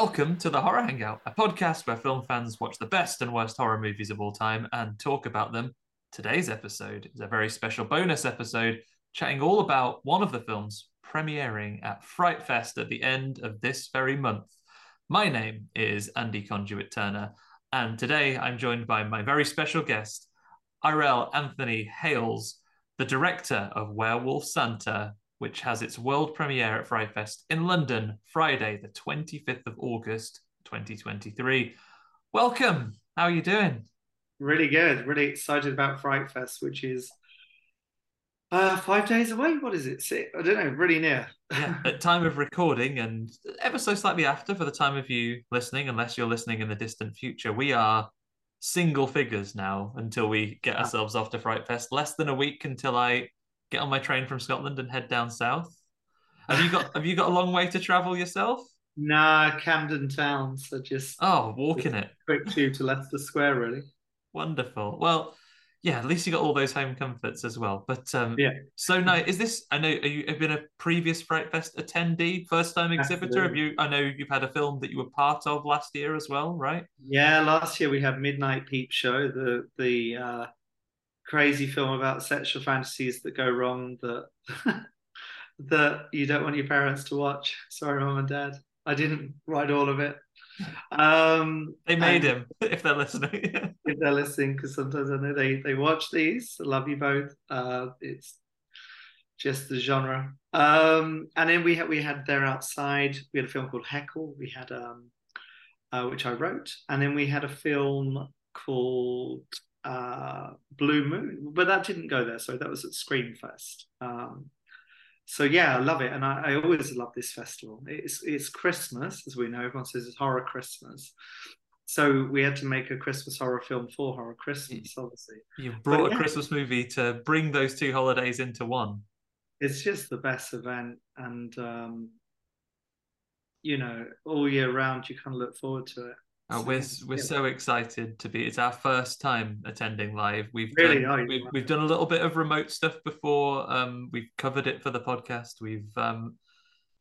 Welcome to the Horror Hangout, a podcast where film fans watch the best and worst horror movies of all time and talk about them. Today's episode is a very special bonus episode, chatting all about one of the films premiering at Fright Fest at the end of this very month. My name is Andy Conduit Turner, and today I'm joined by my very special guest, Airell Anthony Hayles, the director of Werewolf Santa, which has its world premiere at Fright Fest in London, Friday, the 25th of August, 2023. Welcome. How are you doing? Really good. Really excited about Fright Fest, which is uh, five days away. What is it? Six? I don't know. Really near. yeah, at time of recording and ever so slightly after for the time of you listening, unless you're listening in the distant future, we are single figures now until we get ourselves off to Fright Fest. Less than a week until I get on my train from Scotland and head down south. Have you got Have you got a long way to travel yourself? Nah, Camden Town. So just oh, walking it. Quick tube to Leicester Square, really. Wonderful. Well, yeah, at least you got all those home comforts as well. But um, yeah. So now, is this? I know you have been a previous Fright Fest attendee, first time exhibitor. Absolutely. Have you? I know you've had a film that you were part of last year as well, right? Yeah, last year we had Midnight Peep Show, the the uh, crazy film about sexual fantasies that go wrong that that you don't want your parents to watch. Sorry, mom and dad. I didn't write all of it. Um, they made him if they're listening. if they're listening, because sometimes I know they they watch these. I love you both. Uh, it's just the genre. Um, and then we had we had there outside. We had a film called Heckle. We had um, uh, which I wrote, and then we had a film called uh, Blue Moon, but that didn't go there. So that was at Screamfest. Um, so yeah, I love it, and I, I, always love this festival. It's it's Christmas, as we know. Everyone says it's horror Christmas. So we had to make a Christmas horror film for horror Christmas, obviously. You brought but, a yeah, Christmas movie to bring those two holidays into one. It's just the best event, and um, you know, all year round, you kind of look forward to it. Uh, we're we're so excited to be. It's our first time attending live. We've really done, we've, we've done a little bit of remote stuff before. Um, we've covered it for the podcast. We've um,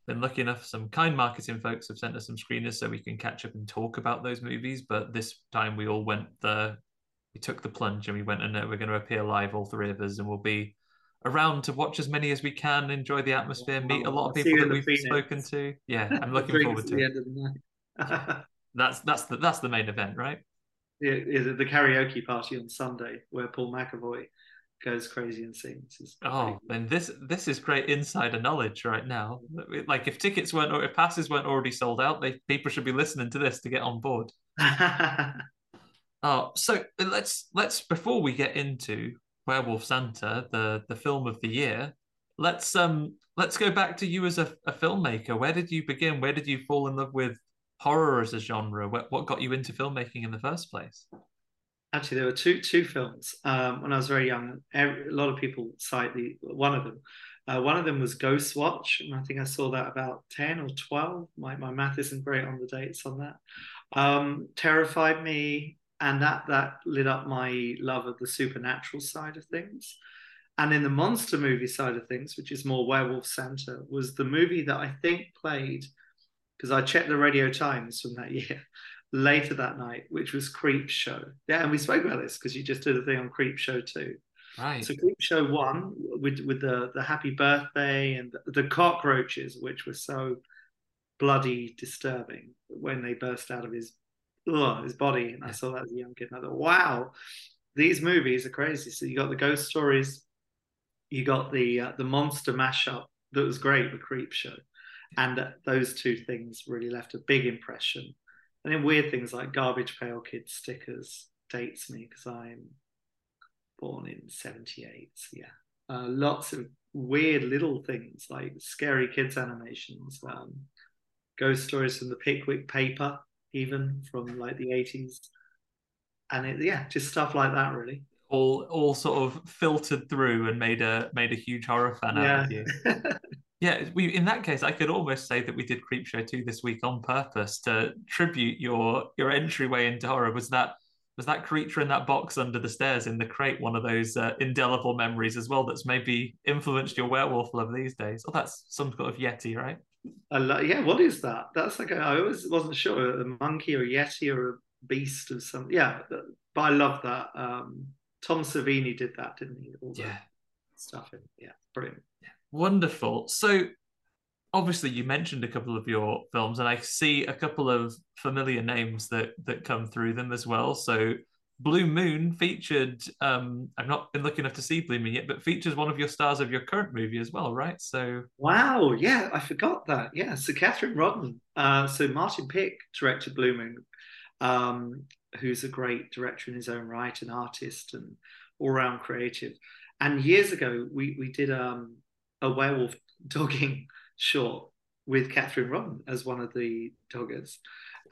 been lucky enough. Some kind marketing folks have sent us some screeners so we can catch up and talk about those movies. But this time we all went the we took the plunge and we went and uh, we're going to appear live, all three of us, and we'll be around to watch as many as we can, enjoy the atmosphere, meet a lot of people that we've Phoenix. spoken to. Yeah, I'm looking forward to it. That's that's the that's the main event, right? Yeah, the karaoke party on Sunday where Paul McEvoy goes crazy and sings. Oh, and this this is great insider knowledge right now. Like if tickets weren't or if passes weren't already sold out, they people should be listening to this to get on board. oh, so let's let's before we get into Werewolf Santa, the the film of the year, let's um let's go back to you as a, a filmmaker. Where did you begin? Where did you fall in love with horror as a genre? What, what got you into filmmaking in the first place? Actually, there were two two films um, when I was very young. Every, a lot of people cite the one of them Uh, one of them was Ghost Watch, and I think I saw that about 10 or 12. My, my math isn't great on the dates on that. Um, terrified me, and that, that lit up my love of the supernatural side of things. And in the monster movie side of things, which is more Werewolf Santa, was the movie that I think played, because I checked the radio times from that year, later that night, which was Creep Show. Yeah, and we spoke about this because you just did a thing on Creep Show too. Right. So Creep Show one with with the the happy birthday and the, the cockroaches, which were so bloody disturbing when they burst out of his ugh, his body. And I saw that as a young kid, and I thought, wow, these movies are crazy. So you got the ghost stories, you got the uh, the monster mashup that was great, the Creep Show, and those two things really left a big impression. And then weird things like Garbage Pail Kids stickers dates me because I'm born in 78. So yeah, uh, lots of weird little things like scary kids animations, um, ghost stories from the Pickwick paper, even from like the 80s. And it, yeah, just stuff like that, really. All, all sort of filtered through and made a made a huge horror fan yeah. out of you. Yeah, we in that case, I could almost say that we did Creepshow 2 this week on purpose to tribute your your entryway into horror. Was that was that creature in that box under the stairs in the crate one of those uh, indelible memories as well that's maybe influenced your werewolf love these days? Oh, that's some sort of yeti, right? Lo- yeah, what is that? That's like a, I always wasn't sure a monkey or a yeti or a beast or something. Yeah, but I love that. Um, Tom Savini did that, didn't he? All the Yeah. stuff in. Yeah, brilliant. Wonderful. So, obviously, you mentioned a couple of your films, and I see a couple of familiar names that that come through them as well. So, Blue Moon featured. Um, I've not been lucky enough to see Blue Moon yet, but features one of your stars of your current movie as well, right? So, Wow, yeah, I forgot that. Yeah, so Catherine Rodden. Uh, so Martin Pick directed Blue Moon, um, who's a great director in his own right, an artist and all-round creative. And years ago, we we did um, a werewolf dogging short with Catherine Rodden as one of the doggers,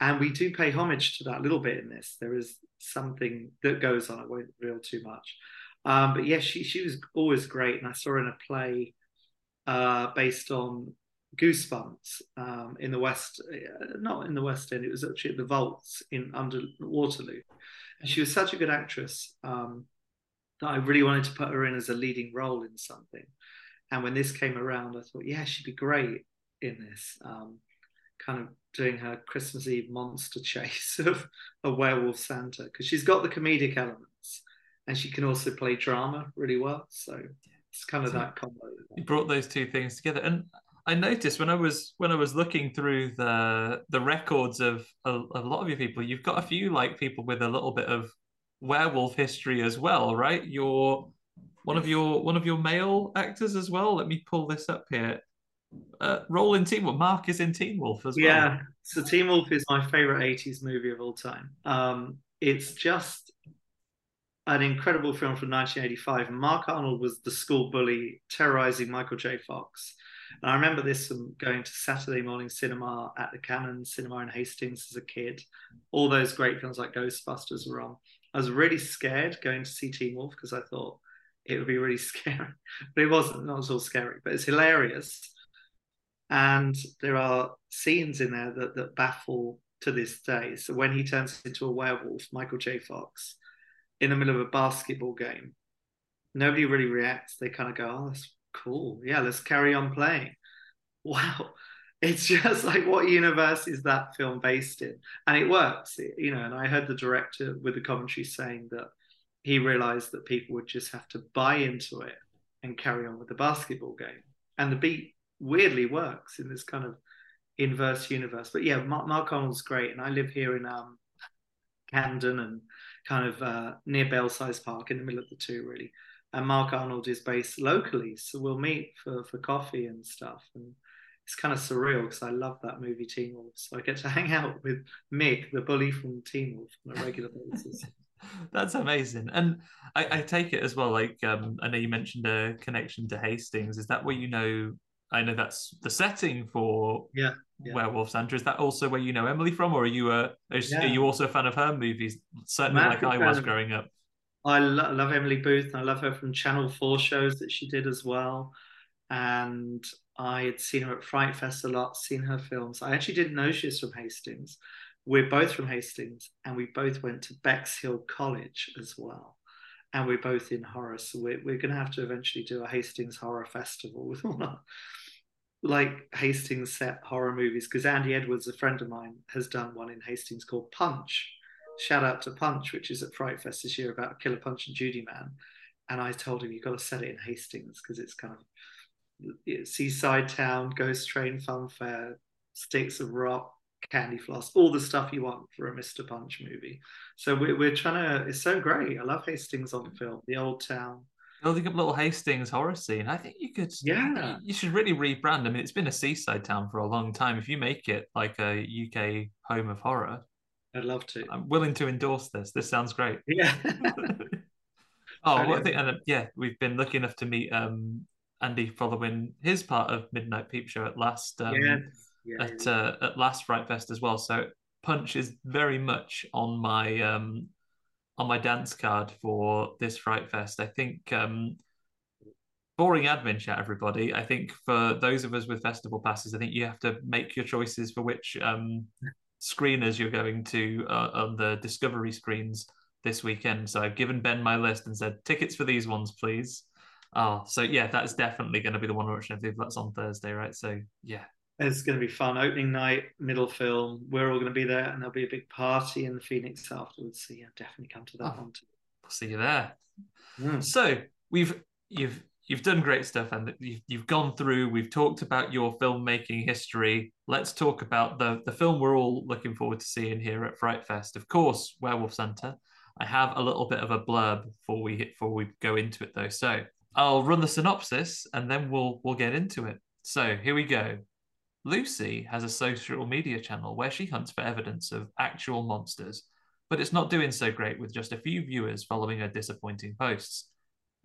and we do pay homage to that little bit in this. There is something that goes on. I won't reveal too much, um, but yeah, she she was always great, and I saw her in a play uh, based on Goosebumps um, in the West, uh, not in the West End. It was actually at the Vaults in under Waterloo, and she was such a good actress um, that I really wanted to put her in as a leading role in something. And when this came around, I thought, yeah, she'd be great in this. Um, kind of doing her Christmas Eve monster chase of a werewolf Santa because she's got the comedic elements and she can also play drama really well. So it's kind of So- that combo. you brought those two things together, and I noticed when I was when I was looking through the the records of a, a lot of your people, you've got a few like people with a little bit of werewolf history as well, right? Your one of your one of your male actors as well. Let me pull this up here. Uh, role in Teen Wolf. Mark is in Teen Wolf as well. Yeah, so Teen Wolf is my favorite 80s movie of all time. Um, it's just an incredible film from 1985. Mark Arnold was the school bully terrorizing Michael J. Fox. And I remember this from going to Saturday morning cinema at the Cannon Cinema in Hastings as a kid. All those great films like Ghostbusters were on. I was really scared going to see Teen Wolf because I thought it would be really scary. But it wasn't, not at all scary, but it's hilarious. And there are scenes in there that, that baffle to this day. So when he turns into a werewolf, Michael J. Fox, in the middle of a basketball game, nobody really reacts. They kind of go, oh, that's cool. Yeah, let's carry on playing. Wow. It's just like, what universe is that film based in? And it works, you know. And I heard the director with the commentary saying that he realized that people would just have to buy into it and carry on with the basketball game. And the beat weirdly works in this kind of inverse universe. But yeah, Mark, Mark Arnold's great. And I live here in um, Camden and kind of uh, near Belsize Park in the middle of the two, really. And Mark Arnold is based locally. So we'll meet for, for coffee and stuff. And it's kind of surreal because I love that movie Teen Wolf. So I get to hang out with Mick, the bully from Teen Wolf, on a regular basis. That's amazing. And I, I take it as well, like um, I know you mentioned a connection to Hastings. Is that where you know I know that's the setting for Yeah, yeah. Werewolf Santa. Is that also where you know Emily from, or are you a are Yeah. you also a fan of her movies? Certainly Massive like I was growing up. I lo- love Emily Booth. And I love her from Channel 4 shows that she did as well. and I had seen her at Fright Fest a lot, seen her films. I actually didn't know she was from Hastings. We're both from Hastings, and we both went to Bexhill College as well. And we're both in horror, so we're, we're going to have to eventually do a Hastings Horror Festival with all like Hastings set horror movies. Because Andy Edwards, a friend of mine, has done one in Hastings called Punch. Shout out to Punch, which is at Fright Fest this year about Killer Punch and Judy Man. And I told him, you've got to set it in Hastings because it's kind of seaside town, ghost train, funfair, sticks of rock, candy floss, all the stuff you want for a Mr. Punch movie. So we're, we're trying to, it's so great. I love Hastings on film, the old town. Building up a little Hastings horror scene. I think you could, yeah, you should really rebrand. I mean, it's been a seaside town for a long time. If you make it like a UK home of horror, I'd love to. I'm willing to endorse this. This sounds great. Yeah. oh, well, I think, and, uh, yeah, we've been lucky enough to meet um, Andy following his part of Midnight Peep Show at last um, yeah. Yeah, at uh, at last Fright Fest as well. So Punch is very much on my um, on my dance card for this Fright Fest. I think um, boring admin chat, everybody. I think for those of us with festival passes, I think you have to make your choices for which um, screeners you're going to uh, on the Discovery screens this weekend. So I've given Ben my list and said tickets for these ones, please. Oh, so yeah, that's definitely going to be the one we're watching. I believe that's on Thursday, right? So yeah, It's going to be fun. Opening night, middle film. We're all going to be there, and there'll be a big party in the Phoenix afterwards. So yeah, definitely come to that Oh. one too. See you there. Mm. So we've you've you've done great stuff, and you've you've gone through. We've talked about your filmmaking history. Let's talk about the the film we're all looking forward to seeing here at Fright Fest. Of course, Werewolf Santa. I have a little bit of a blurb before we before we go into it though. So I'll run the synopsis and then we'll we'll get into it. So here we go. Lucy has a social media channel where she hunts for evidence of actual monsters, but it's not doing so great with just a few viewers following her disappointing posts.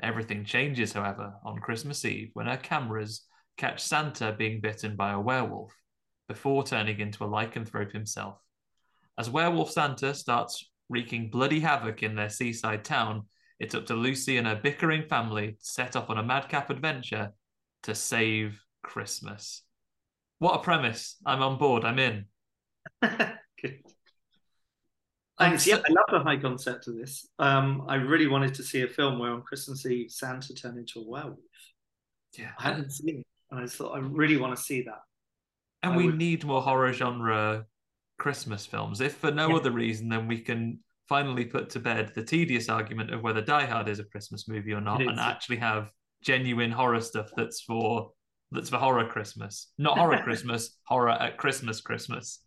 Everything changes, however, on Christmas Eve when her cameras catch Santa being bitten by a werewolf before turning into a lycanthrope himself. As Werewolf Santa starts wreaking bloody havoc in their seaside town, it's up to Lucy and her bickering family to set off on a madcap adventure to save Christmas. What a premise. I'm on board. I'm in. Good. Thanks. Yeah, I love the high concept of this. Um, I really wanted to see a film where on Christmas Eve Santa turned into a werewolf. Yeah. I hadn't seen it, and I thought I really want to see that. And I we would- need more horror genre Christmas films, if for no Yeah. other reason than we can finally put to bed the tedious argument of whether Die Hard is a Christmas movie or not, and actually have genuine horror stuff that's for that's for horror Christmas, not horror Christmas, horror at Christmas Christmas.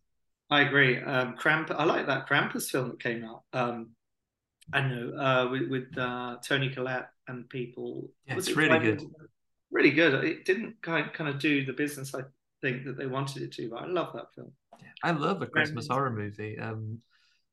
I agree. Um, Kramp. I like that Krampus film that came out. Um, I know uh, with, with uh, Toni Collette and people. Yeah, it's it really good. Really good. It didn't kind kind of do the business I think that they wanted it to, but I love that film. I love a Christmas horror movie. Um,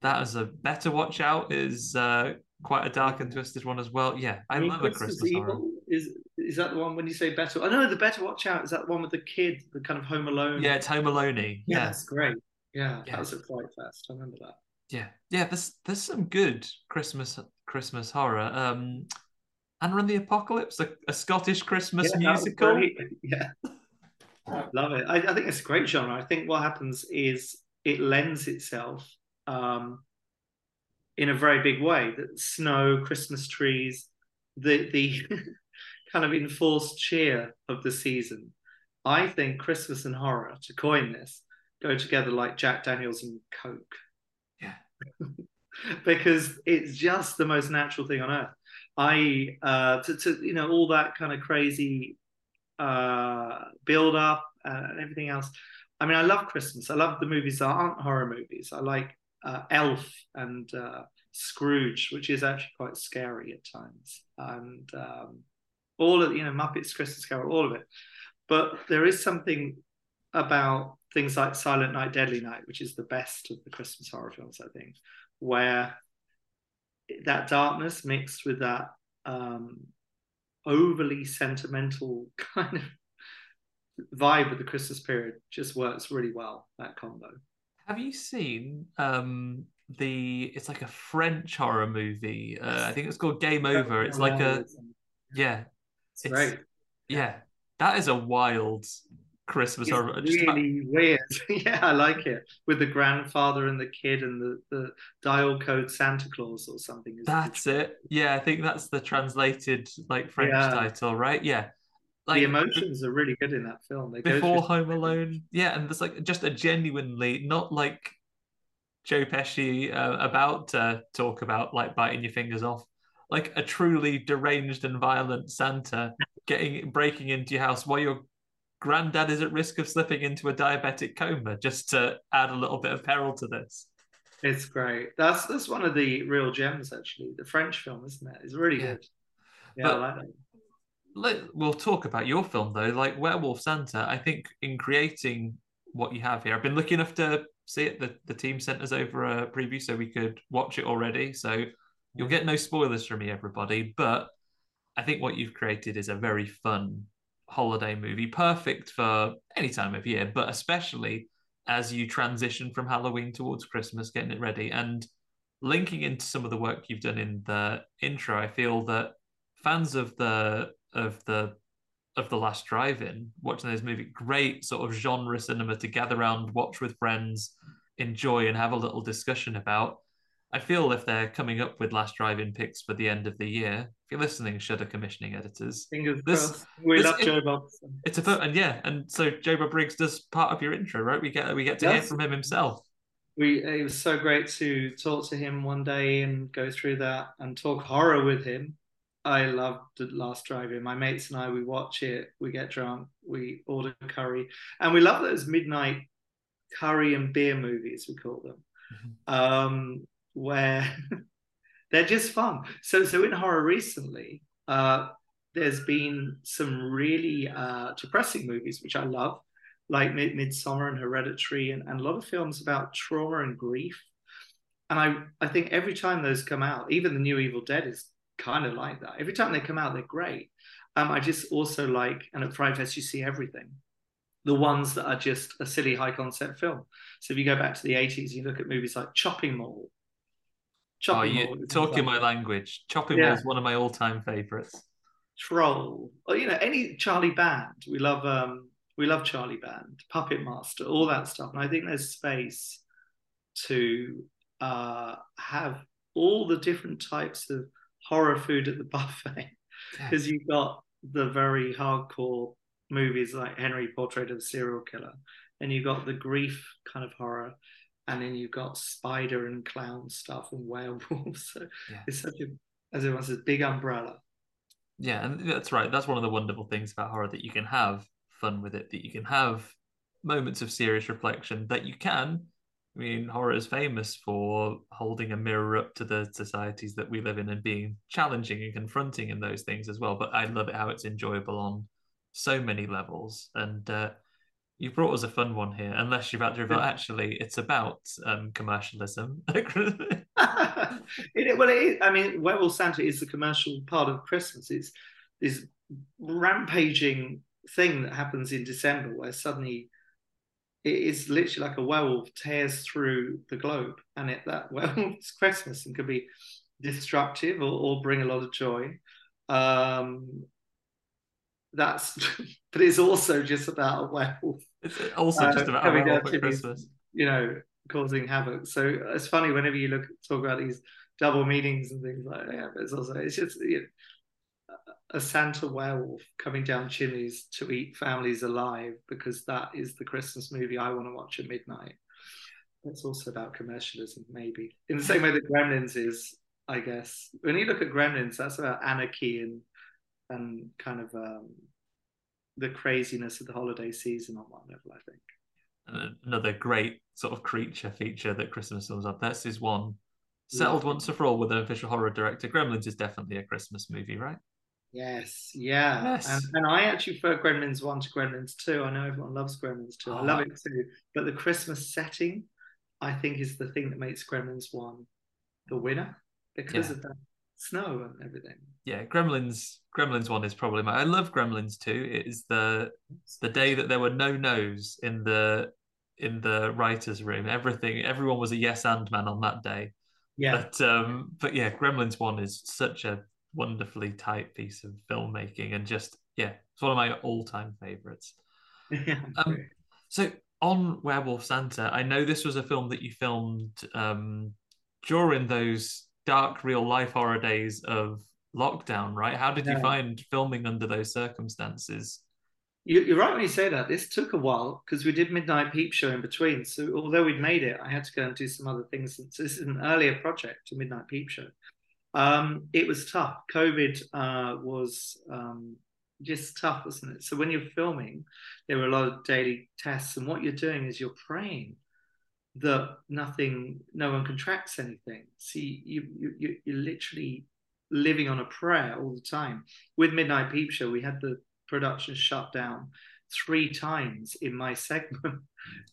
that is a better watch out is uh, quite a dark and twisted one as well. Yeah, I, mean, love a Christmas horror. Is is that the one when you say better? I know the better watch out. Is that the one with the kid, the kind of Home Alone? Yeah, it's Home Alone. yeah, Yeah, that's great. Yeah, Yeah. that was at Fright Fest. I remember that. yeah, yeah. There's there's some good Christmas Christmas horror. Um, and Run the Apocalypse, a, a Scottish Christmas Yeah, musical. Yeah, love it. I, I think it's a great genre. I think what happens is it lends itself um, in a very big way. That snow, Christmas trees, the the kind of enforced cheer of the season. I think Christmas and horror, to coin this, go together like Jack Daniels and Coke. Yeah. because it's just the most natural thing on earth. I uh to, to you know all that kind of crazy uh build up and everything else. I mean, I love Christmas. I love the movies that aren't horror movies. I like uh, Elf and uh, Scrooge, which is actually quite scary at times, and um, all of you know Muppets Christmas Carol, all of it. But there is something about things like Silent Night, Deadly Night, which is the best of the Christmas horror films, I think, where that darkness mixed with that um, overly sentimental kind of vibe of the Christmas period just works really well. That combo. Have you seen um the? It's like a French horror movie. Uh, I think it's called Game Over. It's like a yeah, It's great. yeah. that is a wild Christmas It's horror. Just about- really weird. yeah, I like it. With the grandfather and the kid and the, the dial code Santa Claus or something. that's it. Yeah, I think that's the translated like French Yeah. title, right? Yeah. Like, the emotions are really good in that film. They go before Home Alone. Yeah, and there's like just a genuinely not like Joe Pesci uh, about to talk about like biting your fingers off, like a truly deranged and violent Santa getting breaking into your house while your granddad is at risk of slipping into a diabetic coma, just to add a little bit of peril to this. It's great. That's that's one of the real gems, actually. The French film, isn't it? It's really Yeah. good. Yeah, But- I like that. Let, we'll talk about your film though, like Werewolf Santa. I think in creating what you have here, I've been lucky enough to see it. The, the team sent us over a preview so we could watch it already. So you'll get no spoilers from me, everybody. But I think what you've created is a very fun holiday movie, perfect for any time of year, but especially as you transition from Halloween towards Christmas, getting it ready. And linking into some of the work you've done in the intro, I feel that fans of the of the of the last drive-in watching this movie great sort of genre cinema to gather around watch with friends enjoy and have a little discussion about i feel if they're coming up with last drive-in picks for the end of the year if you're listening shudder commissioning editors Fingers This- crossed. We this- love it- Joe Bobson. it's a and yeah and so joe Bob briggs does part of your intro right we get we get to hear from him himself We it was so great to talk to him one day and go through that and talk horror with him. I loved the last drive-in. My mates and I we watch it, we get drunk, we order curry, and we love those midnight curry and beer movies we call them, um, where they're just fun. So so in horror recently, uh, there's been some really uh, depressing movies which I love like Mid- Midsommar and Hereditary, and, and a lot of films about trauma and grief. And I, I think every time those come out, even the new Evil Dead is kind of like that. Every time they come out, they're great. Um, I just also like, and at Fright Fest, you see everything. The ones that are just a silly high concept film. So if you go back to the 80s, you look at movies like Chopping Mall. Oh you talking my language chopping Yeah. Is one of my all-time favorites Troll, or you know, any Charlie Band. We love um we love Charlie Band, Puppet Master, all that stuff. And I think there's space to uh have all the different types of horror food at the buffet. Because you've got the very hardcore movies like Henry Portrait of a Serial Killer, and you've got the grief kind of horror, and then you've got spider and clown stuff and werewolves. So Yeah. it's such a as everyone says, big umbrella. Yeah, and that's right. That's one of the wonderful things about horror that you can have fun with it, that you can have moments of serious reflection, that you can. I mean, horror is famous for holding a mirror up to the societies that we live in and being challenging and confronting in those things as well. But I love it how it's enjoyable on so many levels. And uh, you brought us a fun one here, unless you've had to reveal actually it's about um, commercialism. it, well, it is, I mean, Werewolf Santa is the commercial part of Christmas. It's this rampaging thing that happens in December where suddenly it is literally like a werewolf tears through the globe, and it that werewolf's Christmas and could be destructive or, or bring a lot of joy. Um, that's, but it's also just about a werewolf it's also Uh, just about a werewolf at Christmas. you know, causing havoc. So it's funny whenever you look talk about these double meanings and things like that. But it's also it's just you know, a Santa werewolf coming down chimneys to eat families alive because that is the Christmas movie I want to watch at midnight. It's also about commercialism, maybe in the same way that Gremlins is. I guess when you look at Gremlins, that's about anarchy and and kind of um, the craziness of the holiday season on one level. I think. And another great sort of creature feature that Christmas films have. This is one settled once and for all with an official horror director. Gremlins is definitely a Christmas movie, right? Yes, yeah. Yes. And, and I actually prefer Gremlins 1 to Gremlins 2. I know everyone loves Gremlins 2. I love Oh. it too. But the Christmas setting, I think, is the thing that makes Gremlins 1 the winner because Yeah. of that snow and everything. Yeah, Gremlins. Gremlins one is probably my. I love Gremlins two. It is the the day that there were no no's in the in the writers' room. Everything, everyone was a yes and man on that day. Yeah. But um, but yeah, Gremlins one is such a wonderfully tight piece of filmmaking and just yeah, It's one of my all-time favorites. Yeah, Um, So on Werewolf Santa, I know this was a film that you filmed um, during those dark real life horror days of lockdown, right? How did you Yeah. find filming under those circumstances? You, you're right when you say that. This took a while because we did Midnight Peep Show in between. So although we'd made it, I had to go and do some other things. So this is an earlier project to Midnight Peep Show. Um, it was tough. COVID uh, was um, just tough, wasn't it? So when you're filming, there were a lot of daily tests, and what you're doing is you're praying that nothing, no one contracts anything. See, you, you, you you're literally living on a prayer all the time. With Midnight Peep Show, we had the production shut down three times in my segment,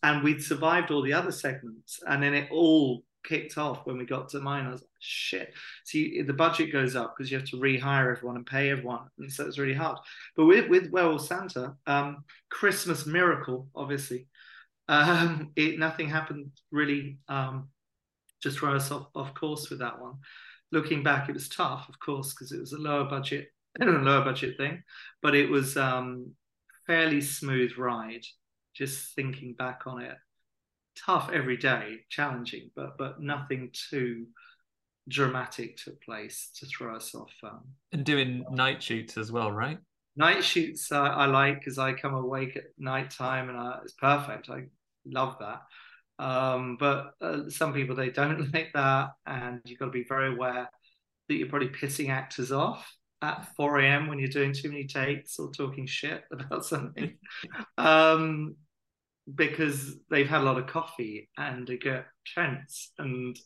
and we'd survived all the other segments, and then it all kicked off when we got to mine. I was like, shit. See, the budget goes up because you have to rehire everyone and pay everyone, and so it's really hard. But with with Werewolf Santa, um, Christmas miracle, obviously, um, it nothing happened really um, to throw us off, off course with that one. Looking back, it was tough, of course, because it was a lower budget, lower budget thing, but it was um, fairly smooth ride. Just thinking back on it, tough every day, challenging, but but nothing too dramatic took place to throw us off. Um, And doing night shoots as well, right? night shoots uh, I like because I come awake at night time and uh, it's perfect. I love that. Um, but uh, some people they don't like that, and you've got to be very aware that you're probably pissing actors off at 4 a.m. when you're doing too many takes or talking shit about something. um, because they've had a lot of coffee and they get tense and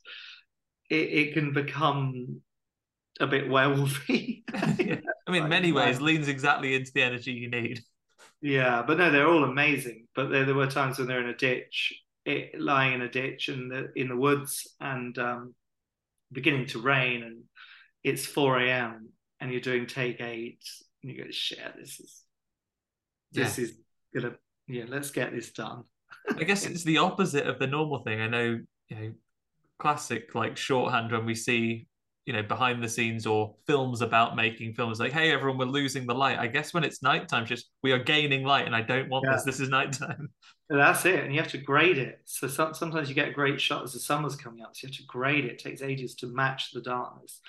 it, it can become a bit werewolfy. I mean, in many ways, leans exactly into the energy you need. Yeah, but no, they're all amazing. But there, there were times when they're in a ditch, it, lying in a ditch in the in the woods, and um, beginning to rain, and it's four a.m. and you're doing take eight, and you go, "Shit, this is this is gonna yeah, let's get this done." I guess it's the opposite of the normal thing. I know, you know, classic like shorthand when we see, you know, behind the scenes or films about making films like, hey, everyone, we're losing the light. I guess when it's nighttime, just we are gaining light and I don't want Yeah. this. This is nighttime. That's it, and you have to grade it. So some, sometimes you get a great shot as the was coming up, so you have to grade it. It takes ages to match the darkness.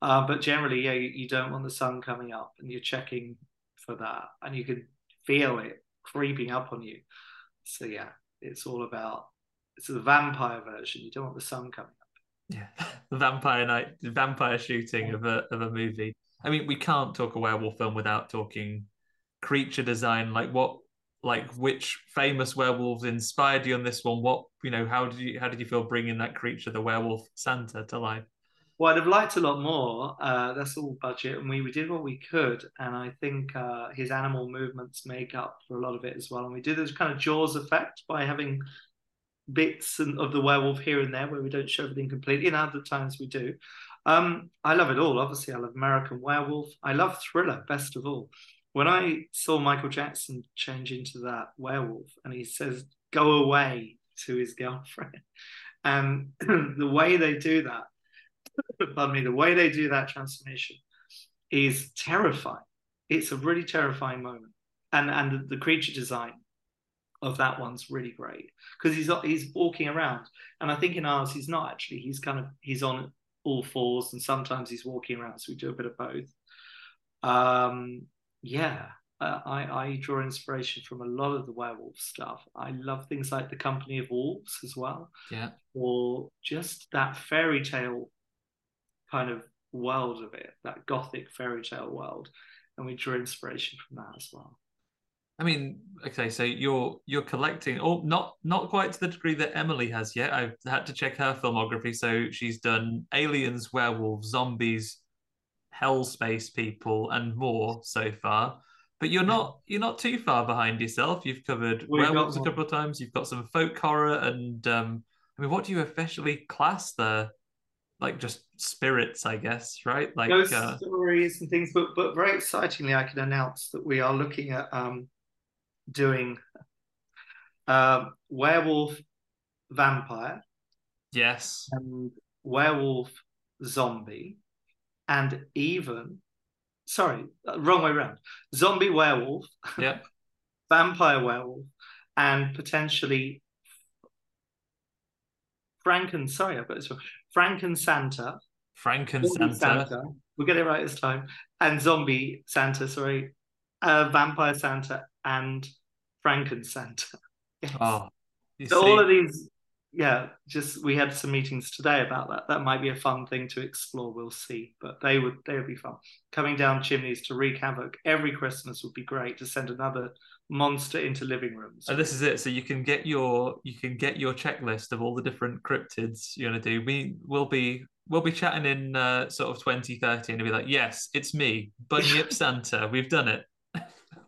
Uh, but generally, yeah, you, you don't want the sun coming up, and you're checking for that, and you can feel it creeping up on you. So yeah, it's all about it's the vampire version. You don't want the sun coming. Yeah. vampire night, vampire shooting of a of a movie. I mean, we can't talk a werewolf film without talking creature design. Like what like which famous werewolves inspired you on this one? What you know, how did you how did you feel bringing that creature, the werewolf Santa, to life? Well, I'd have liked a lot more. Uh, that's all budget, and we, we did what we could. And I think uh, his animal movements make up for a lot of it as well. And we did this kind of Jaws effect by having bits and, of the werewolf here and there where we don't show everything completely, and other times we do. Um, I love it all. Obviously, I love American Werewolf. I love Thriller best of all. When I saw Michael Jackson change into that werewolf, and he says "Go away" to his girlfriend, and the way they do that pardon me, the way they do that transformation is terrifying. It's a really terrifying moment, and and the, the creature design of that one's really great because he's he's walking around, and I think in ours he's not actually. He's kind of he's on all fours, and sometimes he's walking around. So we do a bit of both. Um, yeah, uh, I I draw inspiration from a lot of the werewolf stuff. I love things like the Company of Wolves as well Yeah. or just that fairy tale kind of world of it, that gothic fairy tale world. And we drew inspiration from that as well. I mean, okay, so you're you're collecting, or not not quite to the degree that Emily has yet. I've had to check her filmography. So she's done aliens, werewolves, zombies, hell space people, and more so far. But you're not you're not too far behind yourself. You've covered We've got werewolves a couple of times. You've got some folk horror, and um, I mean, what do you officially class there? Like just spirits, I guess, right? Like Ghost uh, stories and things, but but very excitingly, I can announce that we are looking at um, doing um, werewolf vampire yes, and werewolf zombie, and even sorry, uh, wrong way around. Zombie werewolf, Yeah. vampire werewolf, and potentially Franken. Sorry, I've got this wrong. Franken Santa. Franken Zombie Santa. We'll get it right this time. And zombie Santa. Sorry, uh, vampire Santa and Franken Santa. Yes. Oh, So see, all of these, yeah, just we had some meetings today about that. That might be a fun thing to explore. We'll see, but they would they would be fun. Coming down chimneys to wreak havoc every Christmas would be great. To send another monster into living rooms. and this is it. So you can get your you can get your checklist of all the different cryptids you're gonna do. We will be we'll be chatting in uh, sort of 2030 and it'll be like, yes, it's me, Bunyip Santa. We've done it.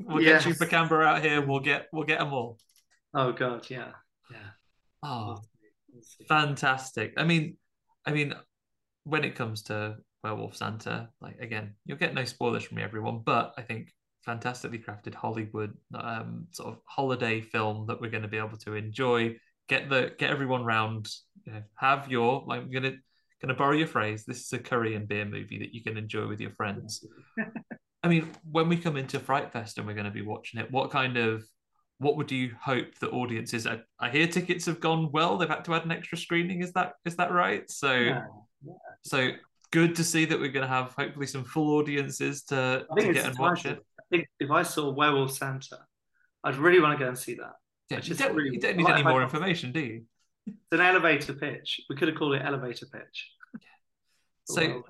We'll get Yes. Chupacabra out here. We'll get we'll get them all. Oh God, yeah, yeah. Oh, We'll see. We'll see. fantastic. I mean, I mean, when it comes to Werewolf Santa, like again, you'll get no spoilers from me, everyone. But I think fantastically crafted Hollywood um, sort of holiday film that we're going to be able to enjoy. Get the get everyone round. You know, have your like I'm gonna gonna borrow your phrase. This is a Korean beer movie that you can enjoy with your friends. I mean, when we come into Fright Fest and we're going to be watching it, what kind of what would you hope the audiences? I, I hear tickets have gone well. They've had to add an extra screening. Is that is that right? So Yeah. so good to see that we're going to have hopefully some full audiences to, to get and watch it. I think if I saw Werewolf Santa, I'd really want to go and see that. Yeah, you don't, really- you don't need like- any more information, do you? It's an elevator pitch. We could have called it elevator pitch. So Well,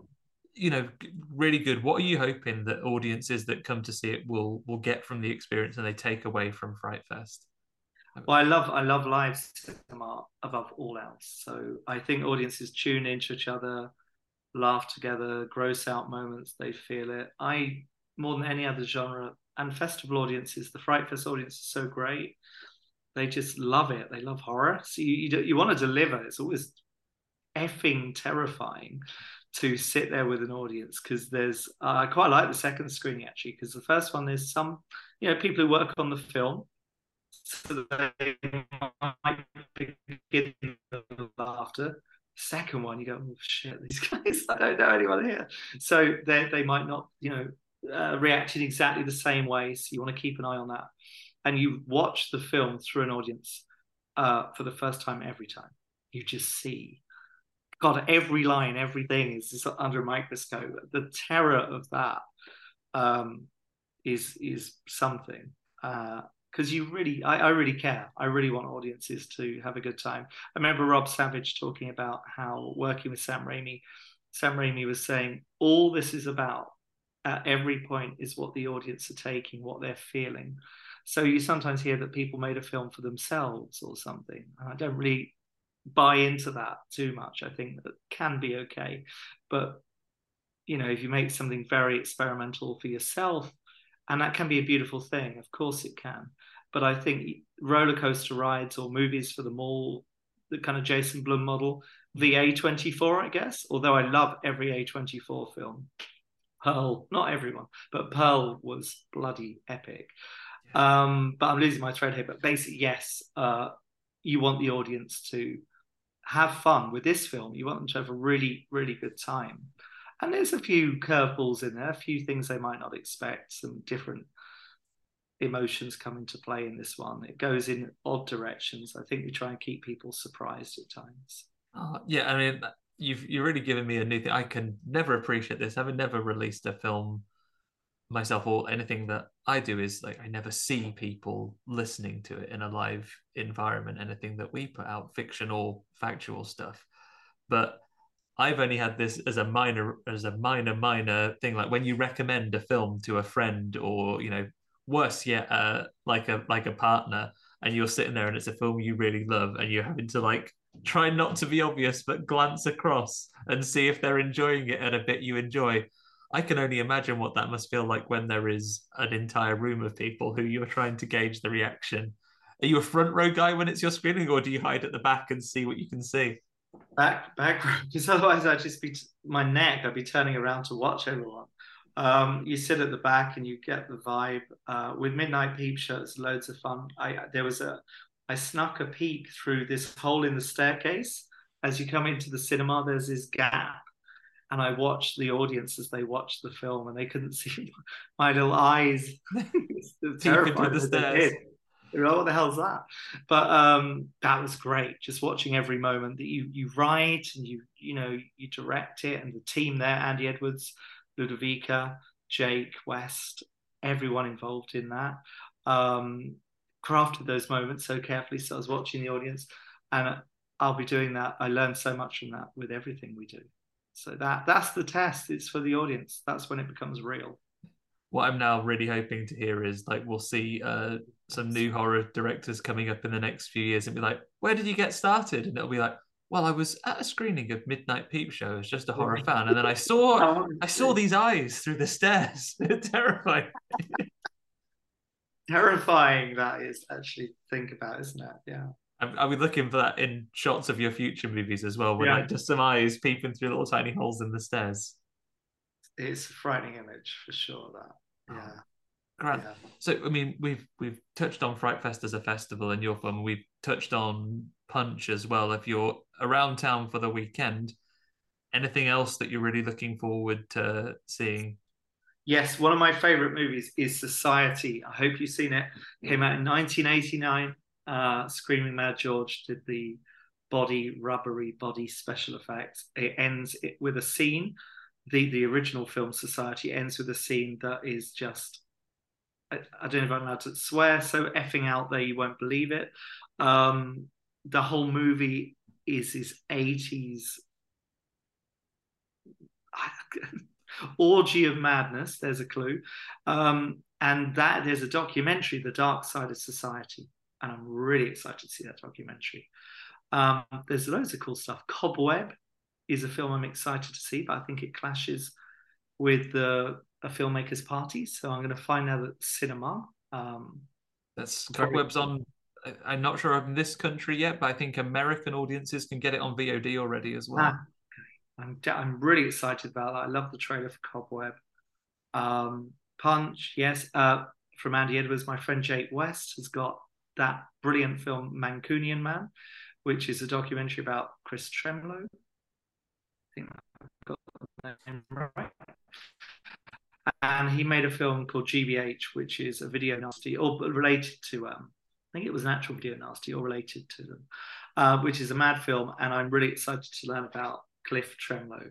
you know, really good. What are you hoping that audiences that come to see it will will get from the experience and they take away from Fright Fest? Well, I love I love live cinema above all else. So I think audiences tune into each other, laugh together, gross out moments, they feel it. I more than any other genre and festival audiences, the Fright Fest audience is so great. They just love it. They love horror. So you you, you want to deliver. It's always effing terrifying to sit there with an audience because there's uh, I quite like the second screening actually because the first one there's some you know people who work on the film so they might begin the laughter. Second one, you go, oh shit, these guys, I don't know anyone here. So they they might not, you know, uh, react in exactly the same way. So you want to keep an eye on that, and you watch the film through an audience uh, for the first time every time. You just see, God, every line, everything is just under a microscope. The terror of that um, is is something. Uh, because you really I, I really care i really want audiences to have a good time i remember rob savage talking about how working with sam raimi sam raimi was saying all this is about at every point is what the audience are taking what they're feeling so you sometimes hear that people made a film for themselves or something and i don't really buy into that too much i think that can be okay but you know if you make something very experimental for yourself and that can be a beautiful thing of course it can but I think roller coaster rides or movies for the mall, the kind of Jason Blum model, the A24, I guess. Although I love every A24 film, Pearl, not everyone, but Pearl was bloody epic. Um, but I'm losing my thread here. But basically, yes, uh, you want the audience to have fun with this film. You want them to have a really, really good time. And there's a few curveballs in there, a few things they might not expect, some different emotions come into play in this one. It goes in odd directions. I think we try and keep people surprised at times. Oh, yeah, I mean, you've you're really given me a new thing. I can never appreciate this. Having never released a film myself or anything that I do is like I never see people listening to it in a live environment. Anything that we put out, fiction or factual stuff, but I've only had this as a minor as a minor minor thing. Like when you recommend a film to a friend or you know worse yet, uh, like a like a partner, and you're sitting there and it's a film you really love, and you're having to like try not to be obvious, but glance across and see if they're enjoying it at a bit you enjoy. I can only imagine what that must feel like when there is an entire room of people who you're trying to gauge the reaction. Are you a front row guy when it's your screening, or do you hide at the back and see what you can see? Back, back, row, because otherwise I'd just be my neck. I'd be turning around to watch everyone. Um, you sit at the back and you get the vibe. Uh, with Midnight Peep Show, it's loads of fun. I there was a, I snuck a peek through this hole in the staircase as you come into the cinema. There's this gap, and I watched the audience as they watched the film, and they couldn't see my little eyes. terrified the stairs. what the hell's that? But um, that was great. Just watching every moment that you you write and you you know you direct it, and the team there, Andy Edwards, Ludovica, Jake West, everyone involved in that. Um, crafted those moments so carefully. So I was watching the audience, and I'll be doing that. I learned so much from that with everything we do. So that that's the test. It's for the audience. That's when it becomes real. What I'm now really hoping to hear is like we'll see uh, some new horror directors coming up in the next few years and be like, "Where did you get started?" And it'll be like, "Well, I was at a screening of Midnight Peep Show as just a horror fan, and then I saw I saw these eyes through the stairs. Terrifying." Terrifying that is actually think about, isn't it? Yeah. Are we looking for that in shots of your future movies as well? With yeah. like just some eyes peeping through little tiny holes in the stairs. It's a frightening image for sure. That oh, yeah. Grant. Yeah. So I mean, we've we've touched on Fright Fest as a festival in your film. We've touched on Punch as well. If you're around town for the weekend, anything else that you're really looking forward to seeing? Yes, one of my favorite movies is Society. I hope you've seen it. it came out in 1989 uh, Screaming Mad George did the body rubbery body special effects. It ends it with a scene. The the original film Society ends with a scene that is just I, I don't know if I'm allowed to swear, so effing out there you won't believe it. Um, the whole movie is his 80s orgy of madness. There's a clue, um, and that there's a documentary, The Dark Side of Society, and I'm really excited to see that documentary. Um, there's loads of cool stuff. Cobweb is a film I'm excited to see, but I think it clashes with the a filmmaker's party. So I'm going to find out at cinema. Um, That's Cobweb's on. I'm not sure in this country yet, but I think American audiences can get it on VOD already as well. Ah, I'm I'm really excited about that. I love the trailer for Cobweb. Um, Punch, yes. Uh, from Andy Edwards, my friend Jake West has got that brilliant film Mancunian Man, which is a documentary about Chris Twemlow. I think I got the name right. And he made a film called GBH, which is a video nasty or related to um, I think it was an actual video nasty or related to them, uh, which is a mad film. And I'm really excited to learn about Cliff Twemlow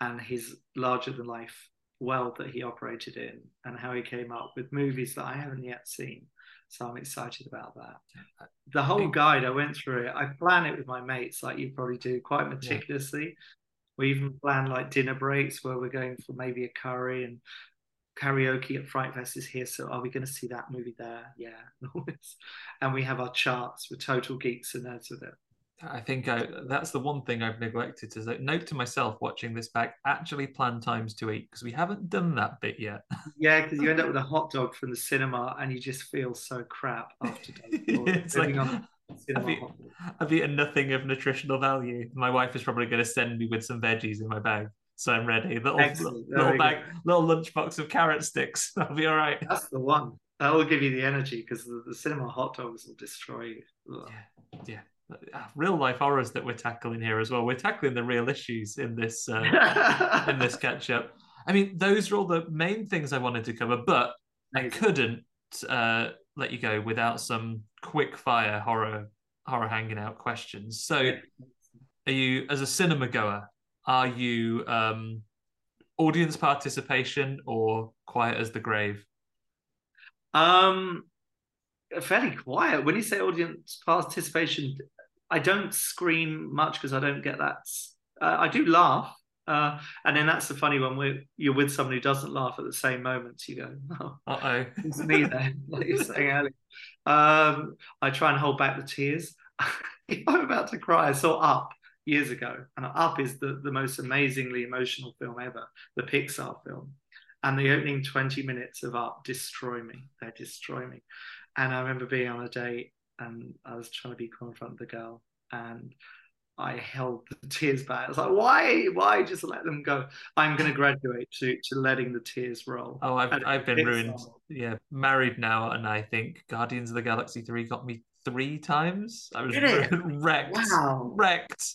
and his larger than life world that he operated in and how he came up with movies that I haven't yet seen. So I'm excited about that. The whole guide, I went through it. I plan it with my mates, like you probably do, quite meticulously. Yeah. We even plan like dinner breaks where we're going for maybe a curry and karaoke at Fright Fest is here. So are we going to see that movie there? Yeah. and we have our charts We're total geeks and nerds with it. I think I, that's the one thing I've neglected to like, note to myself watching this back. Actually, plan times to eat because we haven't done that bit yet. yeah, because you end up with a hot dog from the cinema and you just feel so crap after. it's like I've, eat, I've, eaten nothing of nutritional value. My wife is probably going to send me with some veggies in my bag, so I'm ready. Little little bag, little lunchbox of carrot sticks. That'll be all right. That's the one. That will give you the energy because the, the cinema hot dogs will destroy you. Ugh. Yeah, yeah real life horrors that we're tackling here as well. We're tackling the real issues in this uh, in this catch up. I mean, those are all the main things I wanted to cover, but I couldn't uh, let you go without some quick fire horror horror hanging out questions. So, are you as a cinema goer? Are you um, audience participation or quiet as the grave? Um, fairly quiet. When you say audience participation, I don't scream much because I don't get that. Uh, I do laugh, uh, and then that's the funny one where you're with someone who doesn't laugh at the same moment. You go, "Oh, oh, it's me then." like you're saying earlier. Um, I try and hold back the tears. if I'm about to cry, I saw Up years ago, and Up is the the most amazingly emotional film ever, the Pixar film. And the opening 20 minutes of Up destroy me. They destroy me. And I remember being on a date and I was trying to be cool in front of the girl, and I held the tears back. I was like, why, why just let them go? I'm going to graduate to to letting the tears roll. Oh, I've I've been ruined. Yeah, married now, and I think Guardians of the Galaxy three got me three times. I was wrecked. Wow, wrecked.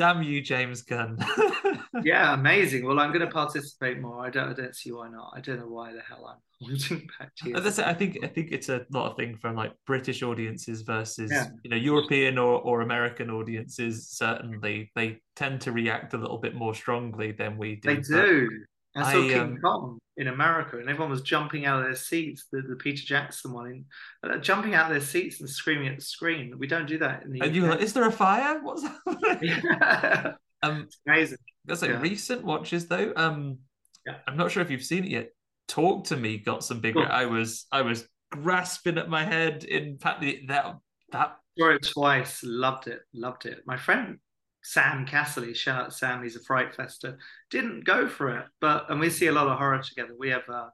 Damn you, James Gunn. yeah, amazing. Well, I'm going to participate more. I don't, I don't see why not. I don't know why the hell I'm holding back tears. As I, think I think it's a lot of thing from like British audiences versus Yeah. you know European or, or American audiences. Certainly, they tend to react a little bit more strongly than we do. They but- do. I saw I, King um, Kong in America, and everyone was jumping out of their seats. The, the Peter Jackson one, in, uh, jumping out of their seats and screaming at the screen. We don't do that in the And you were like, is there a fire? What's happening? Yeah. um, It's amazing. That's like Yeah. recent watches though. Um, Yeah. I'm not sure if you've seen it yet. Talk to me got some bigger. Cool. I was I was grasping at my head in fact that that Saw it twice. Loved it. Loved it. My friend Sam Casserly, shout out Sam, he's a Fright Fester, didn't go for it. But and we see a lot of horror together. We have uh,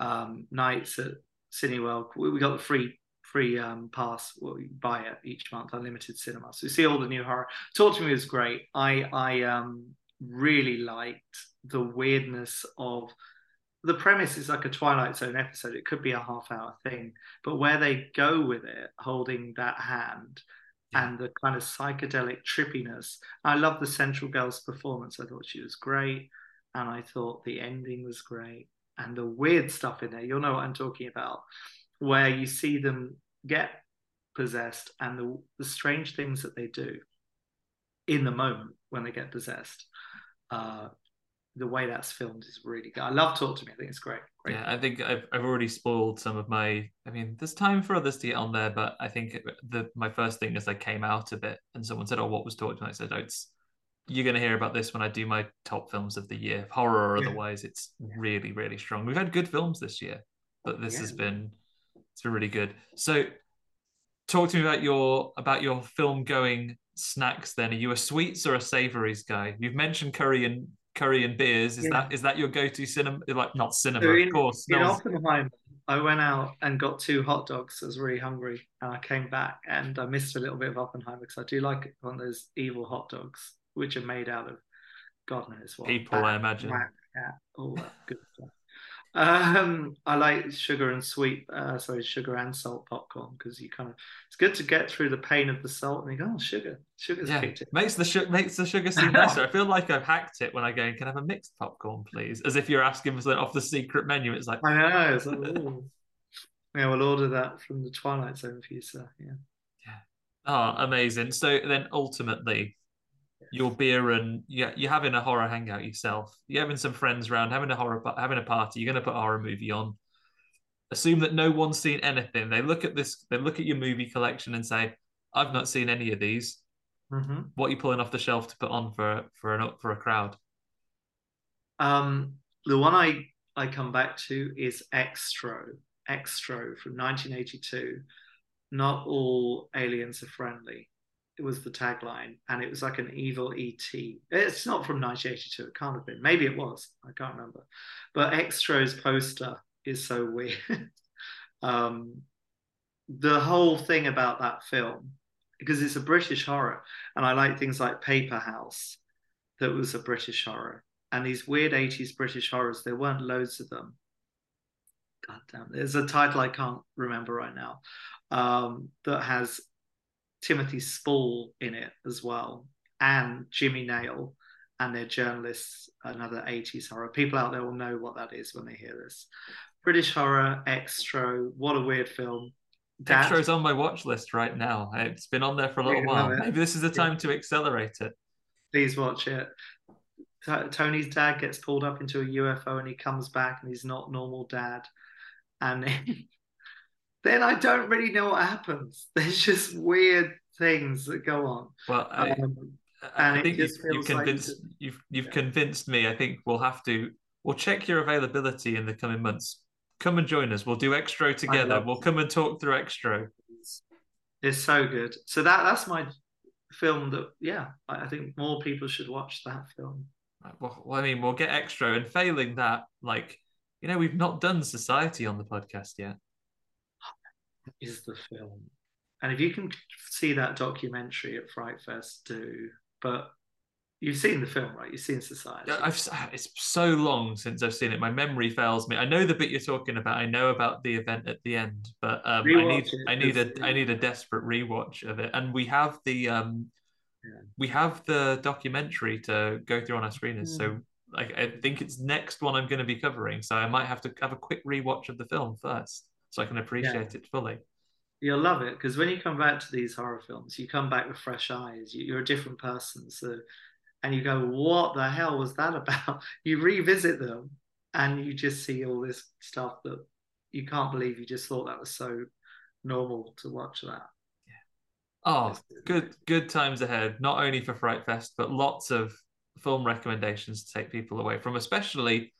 um, nights at Cineworld. We, we got the free free um, pass. Well, buy it each month, unlimited cinema. So we see all the new horror. Talk to me was great. I I um really liked the weirdness of the premise is like a Twilight Zone episode. It could be a half hour thing, but where they go with it, holding that hand And the kind of psychedelic trippiness. I love the Central Girl's performance. I thought she was great, and I thought the ending was great, and the weird stuff in there. You'll know what I'm talking about, where you see them get possessed and the the strange things that they do in the moment when they get possessed. Uh, the way that's filmed is really good. I love Talk to Me. I think it's great. Great. yeah I think I've I've already spoiled some of my. I mean, there's time for others to get on there, but I think the my first thing is I came out of it and someone said, "Oh, what was talked?" And I said, "Oh, it's." You're going to hear about this when I do my top films of the year, horror or Yeah. otherwise. It's really, really strong. We've had good films this year, but this has been it's been really good. So, talk to me about your about your film going snacks. Then, are you a sweets or a savories guy? You've mentioned curry and curry and beers. Is Yeah. that is that your go to cinema? Like not cinema, So of course. in No Oppenheimer, I went out and got two hot dogs. I was really hungry, and I came back and I missed a little bit of Oppenheimer because I do like one of those evil hot dogs, which are made out of God knows what People, I imagine. rat, cat, all that good. Um, I like sugar and sweet, uh, sorry, sugar and salt popcorn because you kind of it's good to get through the pain of the salt and you go, oh, sugar, sugar's yeah, kicked in. makes the su- makes the sugar seem nicer. I feel like I've hacked it when I go. And can I have a mixed popcorn, please? As if you're asking for off the secret menu. It's like I know. It's like, ooh. yeah, we'll order that from the Twilight Zone for you, sir. Yeah. Oh, amazing. So then ultimately, your beer and yeah, you're having a horror hangout yourself. You're having some friends around, having a horror having a party. You're going to put a horror movie on. Assume that no one's seen anything. They look at this, they look at your movie collection and say, "I've not seen any of these. Mm-hmm. What are you pulling off the shelf to put on for for an for a crowd?" Um, the one I I come back to is Xtro. Xtro from 1982. Not all aliens are friendly. Was the tagline, and it was like an evil ET. It's not from 1982. It can't have been. Maybe it was. I can't remember. But Xtro's poster is so weird. um, the whole thing about that film, because it's a British horror, and I like things like Paperhouse, that was a British horror and these weird 80s British horrors, there weren't loads of them. God damn, there's a title I can't remember right now um, that has Timothy Spall in it as well, and Jimmy Nail, and they're journalists, another 80s horror. People out there will know what that is when they hear this. British horror, Xtro, what a weird film. Dad- Xtro's on my watch list right now. It's been on there for a little while. Maybe this is the time to accelerate it. please watch it. Tony's dad gets pulled up into a UFO and he comes back and he's not normal dad. And then, I don't really know what happens. There's just weird things that go on. Well, I, Um, I think you've, you've feels like convinced you've you've convinced me. I think we'll have to we'll check your availability in the coming months. Come and join us. We'll do Xtro together. We'll come and talk through Xtro. it's so good. So that that's my film that yeah, I I think more people should watch that film. Well, well, I mean, we'll get Xtro, and failing that, like you know, we've not done Society on the podcast yet. Is the film. And if you can see that documentary at Fright Fest, do. But you've seen the film, right? You've seen Society. I've it's so long since I've seen it. My memory fails me. I know the bit you're talking about. I know about the event at the end, but um, I need it, I need a need a desperate rewatch of it. And we have the um Yeah. we have the documentary to go through on our screeners. So like I think it's next one I'm going to be covering. So I might have to have a quick rewatch of the film first, so I can appreciate it fully. You'll love it because when you come back to these horror films, you come back with fresh eyes. You, you're a different person. So, and you go, "What the hell was that about?" You revisit them, and you just see all this stuff that you can't believe you just thought that was so normal to watch that. Oh, good good times ahead, not only for Fright Fest, but lots of film recommendations to take people away from, especially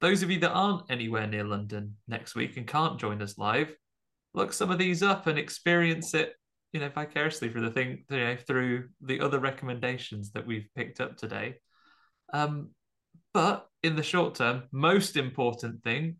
those of you that aren't anywhere near London next week and can't join us live. Look some of these up and experience it, you know, vicariously through the thing, you know, through the other recommendations that we've picked up today. Um, but in the short term, most important thing,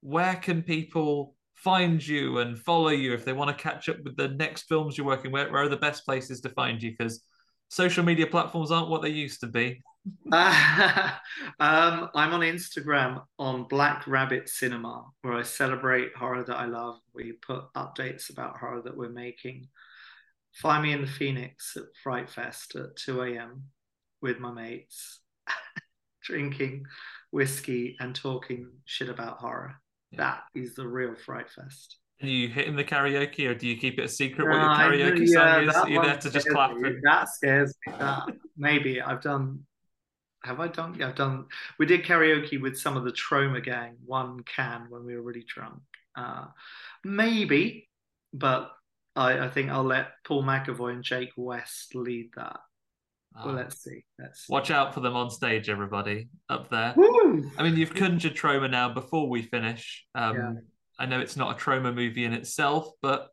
where can people find you and follow you if they want to catch up with the next films you're working with? Where are the best places to find you? Because social media platforms aren't what they used to be. um, I'm on Instagram on Black Rabbit Cinema, where I celebrate horror that I love. We put updates about horror that we're making. Find me in the Phoenix at Fright Fest at 2 a.m. with my mates, drinking whiskey and talking shit about horror. Yeah. That is the real Fright Fest. Are you hitting the karaoke or do you keep it a secret what No, your I karaoke song yeah, is? that Are there to just clap me. That scares me. That maybe I've done. Have I done? Yeah, I've done. We did karaoke with some of the Troma Gang, one can when we were really drunk. Uh, maybe, but I, I think I'll let Paul McEvoy and Jake West lead that. Well, let's see. Let's see. watch out for them on stage, everybody up there. Woo! I mean, you've conjured Troma now. Before we finish, um, Yeah. I know it's not a Troma movie in itself, but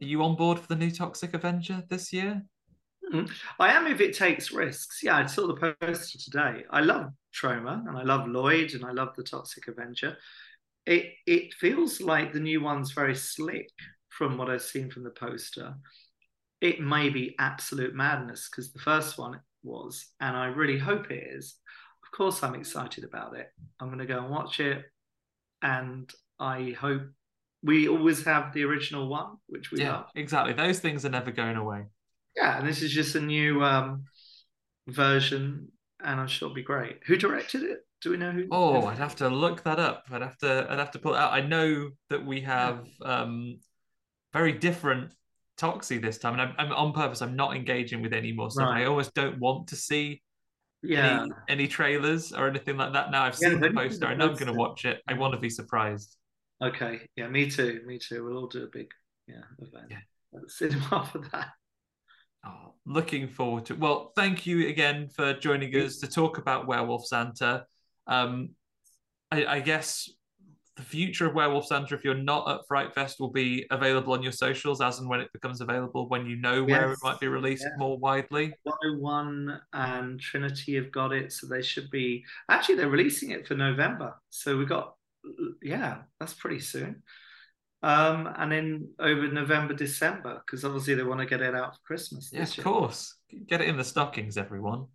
are you on board for the new Toxic Avenger this year? Mhm. I am if it takes risks. Yeah, I saw the poster today. I love Troma and I love Lloyd and I love the Toxic Avenger. It it feels like the new one's very slick from what I've seen from the poster. It may be absolute madness because the first one was, and I really hope it is. Of course, I'm excited about it. I'm going to go and watch it, and I hope we always have the original one, which we yeah, love. exactly. Those things are never going away. Yeah, and this is just a new um, version, and I'm sure it'll be great. Who directed it? Do we know who? Oh, I'd have to look that up. I'd have to. I'd have to pull it out. I know that we have um, very different Toxie this time, and I'm, I'm on purpose. I'm not engaging with any more stuff. Right. I almost don't want to see Yeah, any any trailers or anything like that. Now I've Yeah, seen the have you seen poster. I know I'm going to watch it. I want to be surprised. okay. Yeah, me too. Me too. We'll all do a big yeah event Yeah. at the cinema for that. Oh, looking forward to. Well, thank you again for joining us to talk about Werewolf Santa. Um, I, I guess the future of Werewolf Santa, if you're not at Fright Fest, will be available on your socials as and when it becomes available. When you know where it might be released Yeah. more widely. 101 and Trinity have got it, so they should be. Actually, they're releasing it for November, so we got yeah, that's pretty soon. Um, and then over November, December, because obviously they want to get it out for Christmas. Yeah, of course. Get it in the stockings, everyone.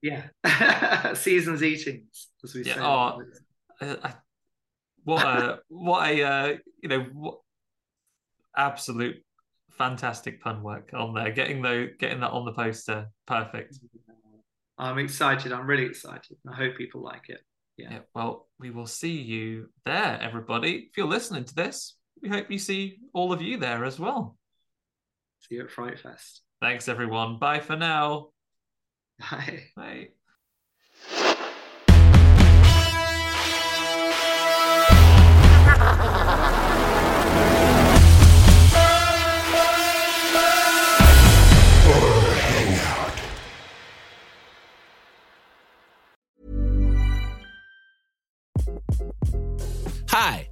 Yeah, seasons eatings, as we Yeah, say. oh, Uh, I- what a what a uh, you know what absolute fantastic pun work on there. Getting though getting that on the poster, perfect. I'm excited. I'm really excited. I hope people like it. Yeah. Yeah, well, we will see you there, everybody. If you're listening to this, we hope you see all of you there as well. See you at Fright Fest. Thanks, everyone. Bye for now. Bye. Bye. Hi,